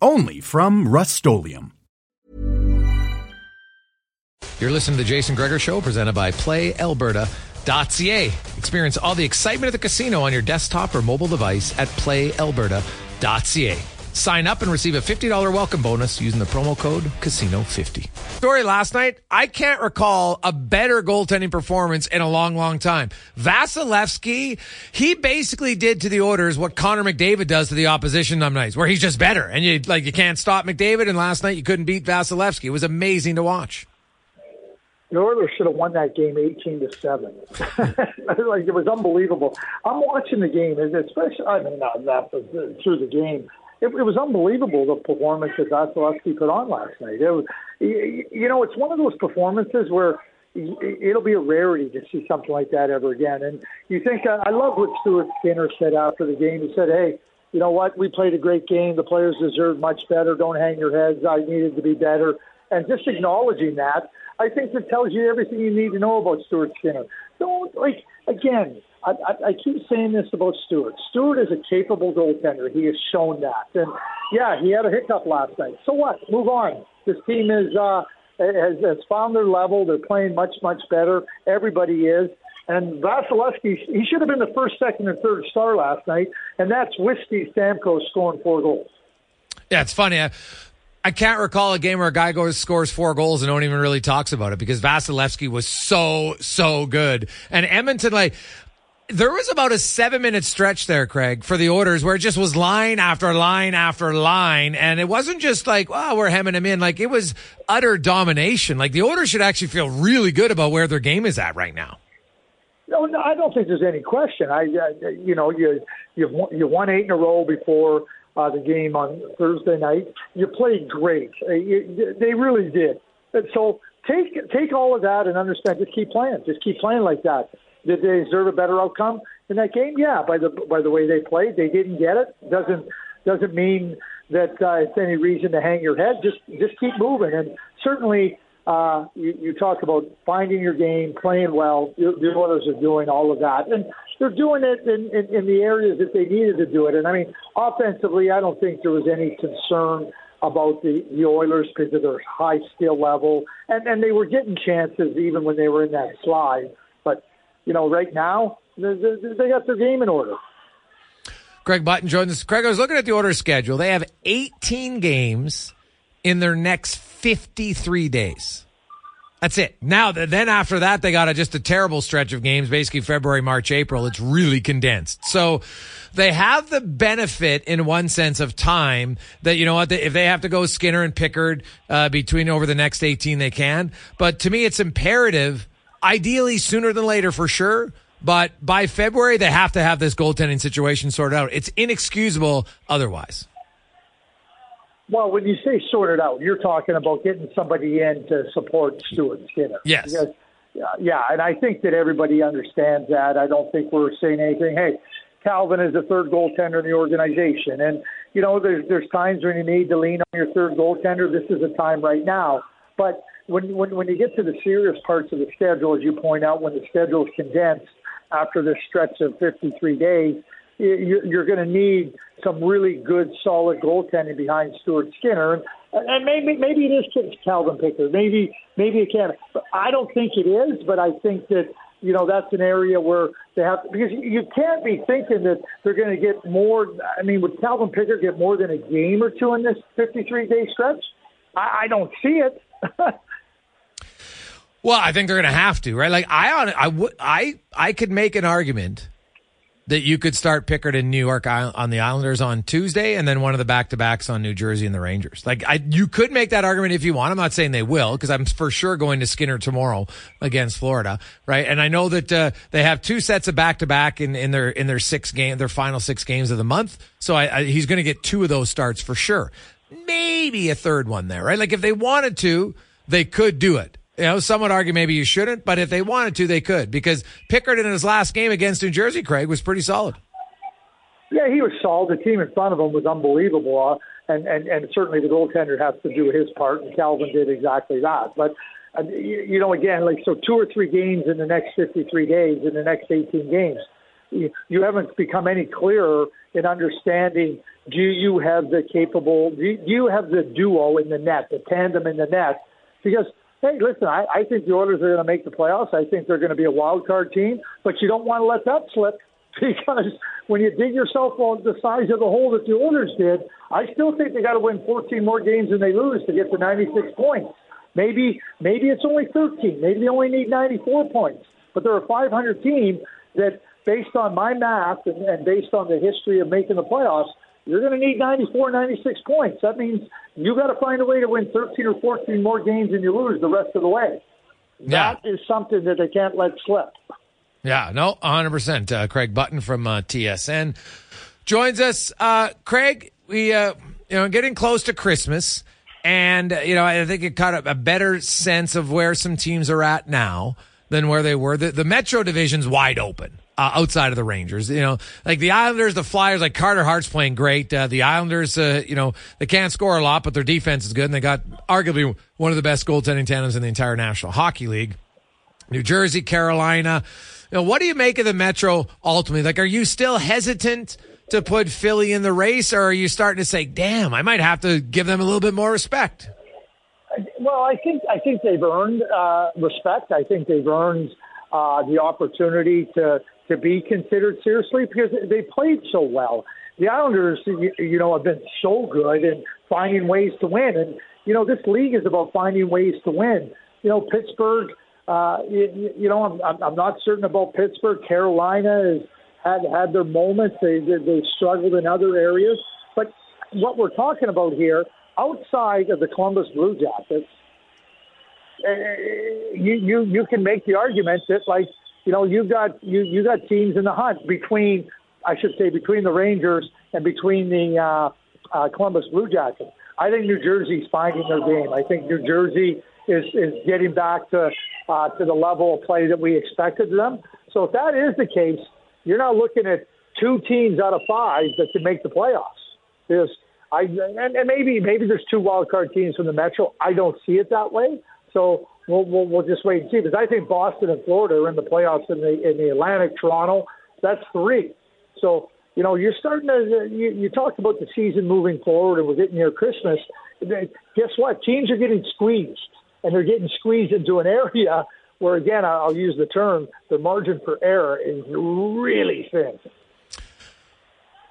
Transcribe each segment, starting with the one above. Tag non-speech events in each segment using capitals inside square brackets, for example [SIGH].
Only from Rust-Oleum You're listening to the Jason Gregor Show, presented by PlayAlberta.ca. Experience all the excitement of the casino on your desktop or mobile device at PlayAlberta.ca. Sign up and receive a $50 welcome bonus using the promo code Casino50. Story last night, I can't recall a better goaltending performance in a long, long time. Vasilevskiy, he basically did to the Oilers what Connor McDavid does to the opposition some nights, where he's just better. And you like you can't stop McDavid, and last night you couldn't beat Vasilevskiy. It was amazing to watch. The Oilers should have won that game eighteen to seven. [LAUGHS] like it was unbelievable. I'm watching the game, especially. I mean, not that, but through the game, it, it was unbelievable the performance that Vasilevskiy put on last night. It was, you know, it's one of those performances where it'll be a rarity to see something like that ever again. And you think uh, I love what Stuart Skinner said after the game. He said, "Hey, you know what? We played a great game. The players deserve much better. Don't hang your heads. I needed to be better." And just acknowledging that I think that tells you everything you need to know about Stuart Skinner. Don't like again. I, I, keep saying this about Stuart. Stuart is a capable goaltender. He has shown that. And yeah, he had a hiccup last night. So what? Move on. This team is uh, has, has found their level. They're playing much much better. Everybody is. And Vasilevskiy, he should have been the first, second, and third star last night. And that's Whiskey Stamkos scoring four goals. Yeah, it's funny. I, I can't recall a game where a guy goes scores four goals and no one even really talks about it because Vasilevskiy was so so good. And Edmonton, like there was about a seven minute stretch there, Craig, for the Oilers where it just was line after line after line. And it wasn't just like, oh, we're hemming them in. Like it was utter domination. Like the Oilers should actually feel really good about where their game is at right now. No, no I don't think there's any question. I, uh, you know, you you've won, you won eight in a row before uh, the game on Thursday night. You played great. Uh, you, they really did. And so take take all of that and understand. Just keep playing. Just keep playing like that. Did they deserve a better outcome in that game? Yeah. By the by the way they played, they didn't get it. Doesn't doesn't mean that uh, it's any reason to hang your head. Just just keep moving. And certainly uh, you, you talk about finding your game, playing well. The, the Oilers are doing all of that, and they're doing it in, in, in the areas that they needed to do it. And I mean, offensively, I don't think there was any concern about the, the Oilers because of their high skill level, and and they were getting chances even when they were in that slide. You know, right now they, got their game in Oilers. Craig Button joins us. Craig, I was looking at the order schedule. They have 18 games in their next 53 days. That's it. Now, then after that, they got a, just a terrible stretch of games, basically February, March, April. It's really condensed. So they have the benefit in one sense of time that, you know what, if they have to go Skinner and Pickard uh, between over the next 18, they can. But to me, it's imperative, ideally sooner than later for sure. But by February, they have to have this goaltending situation sorted out. It's inexcusable otherwise. Well, when you say sorted out, you're talking about getting somebody in to support Stuart Skinner. Yes. Because, yeah, and I think that everybody understands that. I don't think we're saying anything. Hey, Calvin is the third goaltender in the organization, and you know there's there's times when you need to lean on your third goaltender. This is a time right now, but when when when you get to the serious parts of the schedule, as you point out, when the schedule is condensed after this stretch of 53 days, you're going to need some really good, solid goaltending behind Stuart Skinner. And, maybe maybe it is Calvin Pickard. Maybe maybe it can. I don't think it is, but I think that you know that's an area where they have because you can't be thinking that they're going to get more. I mean, would Calvin Pickard get more than a game or two in this 53 day stretch? I don't see it. [LAUGHS] well, I think they're going to have to, right? Like I, on I would, I, I could make an argument that you could start Pickard in New York on the Islanders on Tuesday and then one of the back to backs on New Jersey and the Rangers. Like I, you could make that argument if you want. I'm not saying they will because I'm for sure going to Skinner tomorrow against Florida, right? And I know that uh, they have two sets of back to back in in their in their six game their final six games of the month. So I, I, he's going to get two of those starts for sure. Maybe a third one there, right? Like if they wanted to, they could do it. You know, some would argue maybe you shouldn't, but if they wanted to, they could because Pickard in his last game against New Jersey, Craig, was pretty solid. Yeah, he was solid. The team in front of him was unbelievable, uh, and, and and certainly the goaltender has to do his part, and Calvin did exactly that. But uh, you, you know, again, like so, two or three games in the next 53 days, in the next 18 games, you, you haven't become any clearer in understanding. Do you have the capable? Do you have the duo in the net, the tandem in the net? Because hey, listen, I, I think the Oilers are going to make the playoffs. I think they're going to be a wild card team, but you don't want to let that slip [LAUGHS] because when you dig yourself on the size of the hole that the Oilers did, I still think they got to win 14 more games than they lose to get to 96 points. Maybe maybe it's only 13. Maybe they only need 94 points. But they're a 500 team that, based on my math and, and based on the history of making the playoffs, you're going to need 94, 96 points. That means you've got to find a way to win 13 or 14 more games than you lose the rest of the way. Yeah. That is something that they can't let slip. Yeah, no, 100%. Uh, Craig Button from uh, TSN joins us. Uh, Craig, we, uh, you know, getting close to Christmas. And, you know, I think it caught a better sense of where some teams are at now than where they were. The, the Metro division's wide open uh, outside of the Rangers. You know, like the Islanders, the Flyers, like Carter Hart's playing great. Uh, the Islanders, uh, you know, they can't score a lot, but their defense is good, and they got arguably one of the best goaltending tandems in the entire National Hockey League. New Jersey, Carolina. You know, what do you make of the Metro ultimately? Like, are you still hesitant to put Philly in the race, or are you starting to say, "Damn, I might have to give them a little bit more respect"? Well, I think I think they've earned uh, respect. I think they've earned uh, the opportunity to to be considered seriously because they played so well. The Islanders, you, know, have been so good in finding ways to win, and you know this league is about finding ways to win. You know, Pittsburgh. Uh, you, you know, I'm, I'm not certain about Pittsburgh. Carolina has had had their moments. They they, they struggled in other areas, but what we're talking about here, outside of the Columbus Blue Jackets, uh, you you you can make the argument that like you know, you've got you you got teams in the hunt between, I should say, between the Rangers and between the uh, uh, Columbus Blue Jackets. I think New Jersey's finding their game. I think New Jersey is is getting back to uh, to the level of play that we expected them. So if that is the case, you're now looking at two teams out of five that can make the playoffs. There's I and, and maybe maybe there's two wild card teams from the Metro. I don't see it that way. So we'll, we'll, we'll just wait and see. Because I think Boston and Florida are in the playoffs in the in the Atlantic. Toronto, that's three. So you know you're starting to you, you talked about the season moving forward, and we're getting near Christmas. Guess what? Teams are getting squeezed, and they're getting squeezed into an area where, again, I'll use the term, the margin for error is really thin.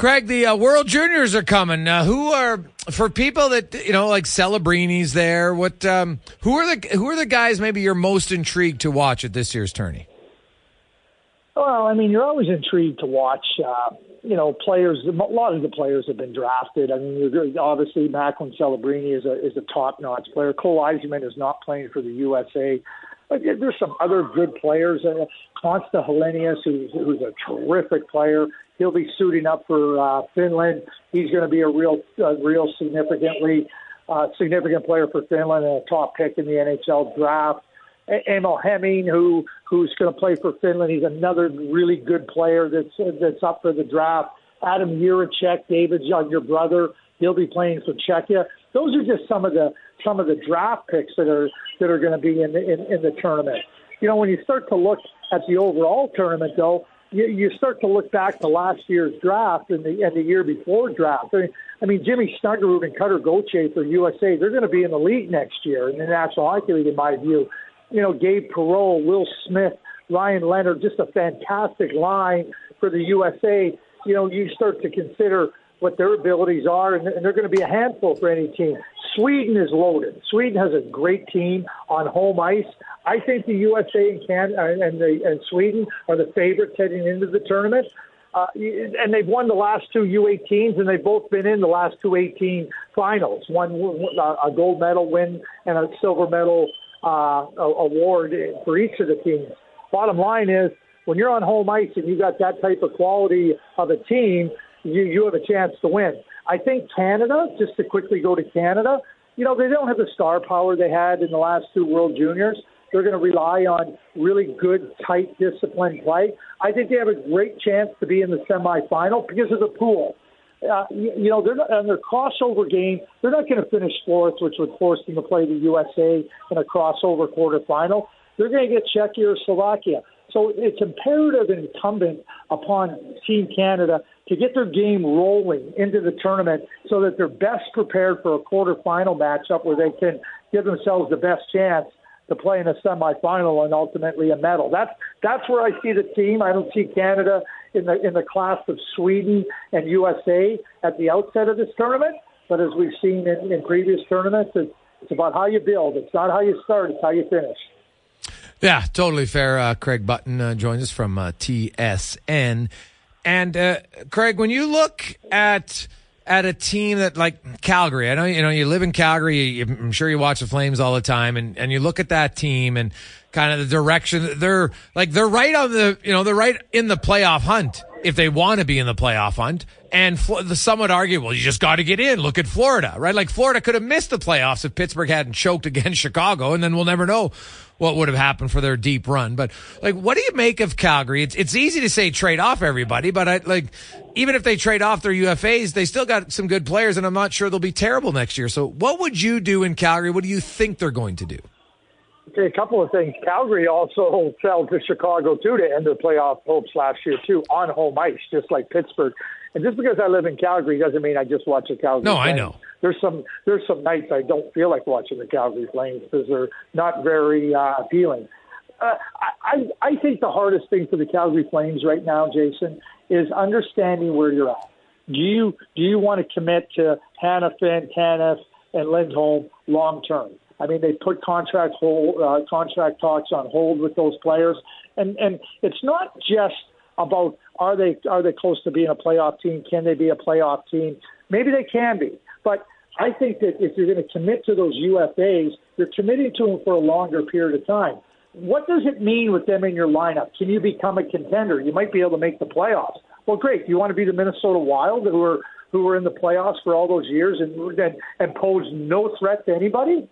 Craig, the uh, World Juniors are coming. Uh, who are for people that you know, like Celebrini's there? What? Um, who are the who are the guys maybe you're most intrigued to watch at this year's tourney? Well, I mean, you're always intrigued to watch. Uh, you know, players. A lot of the players have been drafted. I mean, obviously Macklin Celebrini is a is a top notch player. Cole Eiserman is not playing for the USA. But there's some other good players. Uh, Konsta Helenius, who's, who's a terrific player. He'll be suiting up for uh, Finland. He's going to be a real, uh, real significantly uh, significant player for Finland and a top pick in the NHL draft. Emil Hemming, who who's going to play for Finland. He's another really good player that's that's up for the draft. Adam Jiricek, David's younger brother, he'll be playing for Czechia. Those are just some of the some of the draft picks that are that are going to be in the, in, in the tournament. You know, when you start to look at the overall tournament, though, you, you start to look back to last year's draft and the and the year before draft. I mean, I mean Jimmy Snuggerud and Cutter Gauthier for USA, they're going to be in the league next year in the National Hockey League, in my view. You know, Gabe Perreault, Will Smith, Ryan Leonard, just a fantastic line for the USA. You know, you start to consider what their abilities are, and, they're going to be a handful for any team. Sweden is loaded. Sweden has a great team on home ice. I think the USA and Canada uh, and, the, and Sweden are the favorites heading into the tournament. Uh, and they've won the last two U18s, and they've both been in the last two 18 finals. One a gold medal win and a silver medal uh, award for each of the teams. Bottom line is, when you're on home ice and you got that type of quality of a team, you you have a chance to win. I think Canada, just to quickly go to Canada, you know, they don't have the star power they had in the last two World Juniors. They're going to rely on really good, tight, disciplined play. I think they have a great chance to be in the semifinal because of the pool. Uh, you, you know, they're not, on their crossover game, they're not going to finish fourth, which would force them to play the USA in a crossover quarterfinal. They're going to get Czechia or Slovakia. So it's imperative and incumbent upon Team Canada to get their game rolling into the tournament so that they're best prepared for a quarterfinal matchup where they can give themselves the best chance to play in a semifinal and ultimately a medal. That's that's where I see the team. I don't see Canada in the in the class of Sweden and USA at the outset of this tournament. But as we've seen in, in previous tournaments, it's, it's about how you build. It's not how you start; it's how you finish. Yeah, totally fair. Uh, Craig Button uh, joins us from uh, TSN. And uh, Craig, when you look at at a team that like Calgary, I know you know you live in Calgary. You, I'm sure you watch the Flames all the time, and and you look at that team and kind of the direction they're like they're right on the you know they're right in the playoff hunt if they want to be in the playoff hunt. And the some would argue, well, you just got to get in. Look at Florida, right? Like Florida could have missed the playoffs if Pittsburgh hadn't choked [LAUGHS] against Chicago, and then we'll never know what would have happened for their deep run. But like, what do you make of Calgary? It's it's easy to say trade off everybody, but I like even if they trade off their UFAs, they still got some good players, and I'm not sure they'll be terrible next year. So, what would you do in Calgary? What do you think they're going to do? Okay, a couple of things. Calgary also [LAUGHS] fell to Chicago too to end their playoff hopes last year too on home ice, just like Pittsburgh. And just because I live in Calgary doesn't mean I just watch the Calgary. No, Flames. I know. There's some there's some nights I don't feel like watching the Calgary Flames because they're not very uh, appealing. Uh, I I think the hardest thing for the Calgary Flames right now, Jason, is understanding where you're at. Do you do you want to commit to Hanifin, Tanev, and Lindholm long term? I mean, they put contract hold, uh, contract talks on hold with those players, and and it's not just about are they are they close to being a playoff team? Can they be a playoff team? Maybe they can be, but I think that if you're going to commit to those UFAs, you're committing to them for a longer period of time. What does it mean with them in your lineup? Can you become a contender? You might be able to make the playoffs. Well, great. You want to be the Minnesota Wild, who are who were in the playoffs for all those years and and, and pose no threat to anybody?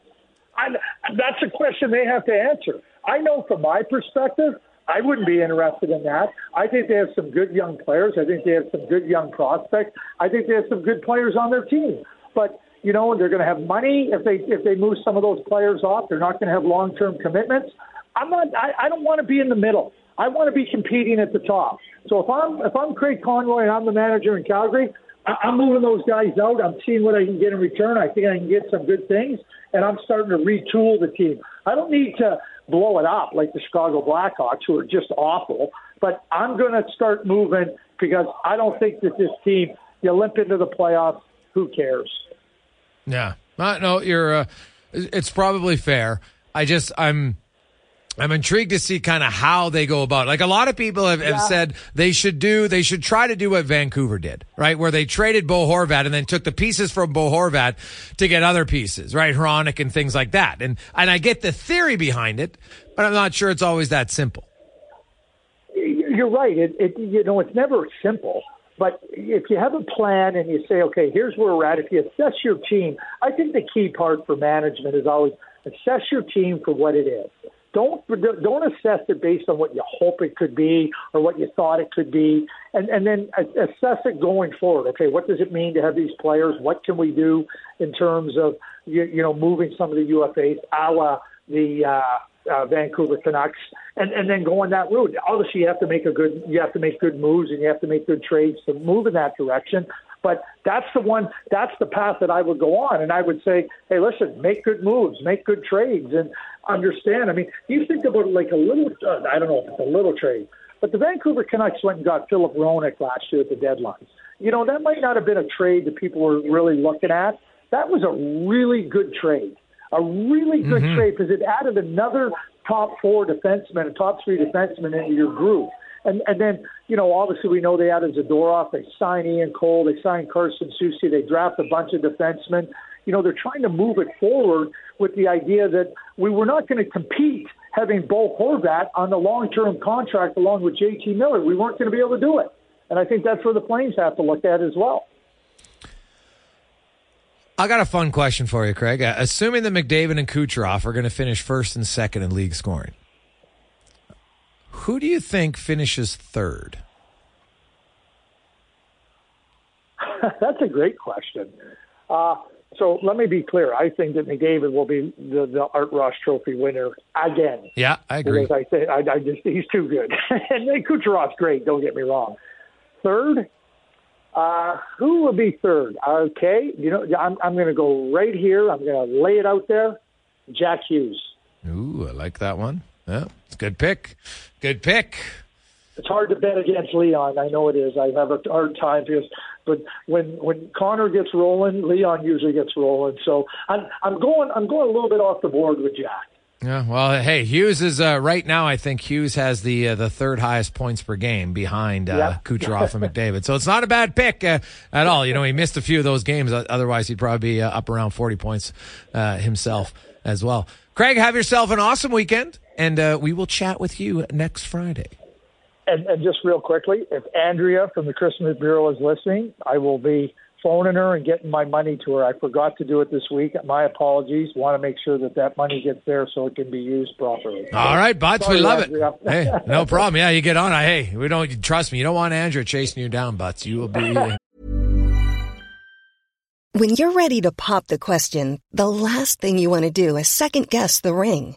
I, that's a question they have to answer. I know from my perspective, I wouldn't be interested in that. I think they have some good young players. I think they have some good young prospects. I think they have some good players on their team. But you know, they're going to have money if they if they move some of those players off. They're not going to have long term commitments. I'm not. I, I don't want to be in the middle. I want to be competing at the top. So if I'm if I'm Craig Conroy and I'm the manager in Calgary, I, I'm moving those guys out. I'm seeing what I can get in return. I think I can get some good things, and I'm starting to retool the team. I don't need to blow it up like the Chicago Blackhawks, who are just awful. But I'm going to start moving because I don't think that this team, you limp into the playoffs, who cares? Yeah. Uh, no, you're, uh, it's probably fair. I just, I'm, I'm intrigued to see kind of how they go about it. Like a lot of people have, have Yeah. said they should do, they should try to do what Vancouver did, right? Where they traded Bo Horvat and then took the pieces from Bo Horvat to get other pieces, right? Hronek and things like that. And, and I get the theory behind it, but I'm not sure it's always that simple. You're right. It, it you know it's never simple. But if you have a plan and you say, okay, here's where we're at. If you assess your team, I think the key part for management is always assess your team for what it is. Don't don't assess it based on what you hope it could be or what you thought it could be, and and then assess it going forward. Okay, what does it mean to have these players? What can we do in terms of you, you know moving some of the UFAs, a la the uh, uh, Vancouver Canucks, and and then going that route. Obviously, you have to make a good you have to make good moves and you have to make good trades to move in that direction. But that's the one. That's the path that I would go on, and I would say, hey, listen, make good moves, make good trades, and understand. I mean, you think about it like a little. Uh, I don't know if it's a little trade, but the Vancouver Canucks went and got Filip Hronek last year at the deadline. You know, that might not have been a trade that people were really looking at. That was a really good trade, a really good trade because it added another top four defenseman, a top three defenseman into your group. And and then, you know, obviously we know they added Zadorov, they signed Ian Cole, they signed Carson Soucy, they draft a bunch of defensemen. You know, they're trying to move it forward with the idea that we were not going to compete having Bo Horvat on the long term contract along with JT Miller. We weren't going to be able to do it. And I think that's where the Flames have to look at as well. I got a fun question for you, Craig. Uh, assuming that McDavid and Kucherov are going to finish first and second in league scoring, who do you think finishes third? [LAUGHS] That's a great question. Uh, so let me be clear. I think that McDavid will be the, the Art Ross Trophy winner again. Yeah, I agree. Because I say I, I just he's too good, [LAUGHS] and Kucherov's great. Don't get me wrong. Third, uh, who will be third? Okay, you know I'm I'm going to go right here. I'm going to lay it out there. Jack Hughes. Ooh, I like that one. Yeah, it's a good pick. Good pick. It's hard to bet against Leon. I know it is. I have a hard time because, but when when Connor gets rolling, Leon usually gets rolling. So I'm I'm going I'm going a little bit off the board with Jack. Yeah, well, hey, Hughes is uh, right now. I think Hughes has the uh, the third highest points per game behind uh, Yeah. Kucherov and [LAUGHS] McDavid. So it's not a bad pick uh, at all. You know, he missed a few of those games. Otherwise, he'd probably be uh, up around forty points uh, himself as well. Craig, have yourself an awesome weekend, and uh, we will chat with you next Friday. And, and just real quickly, if Andrea from the Christmas Bureau is listening, I will be phoning her and getting my money to her. I forgot to do it this week. My apologies. Want to make sure that that money gets there so it can be used properly. All right, Butts, we love Andrea. it. Hey, no [LAUGHS] problem. Yeah, you get on. Hey, we don't trust me. You don't want Andrea chasing you down, Butts. You will be. [LAUGHS] When you're ready to pop the question, the last thing you want to do is second guess the ring.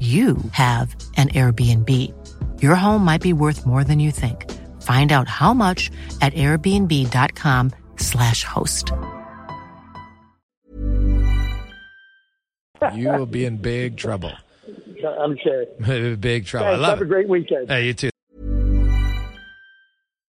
you have an Airbnb. Your home might be worth more than you think. Find out how much at airbnb.com/slash host. You will be in big trouble. I'm sure. [LAUGHS] big trouble. Guys, have a great weekend. Hey, you too.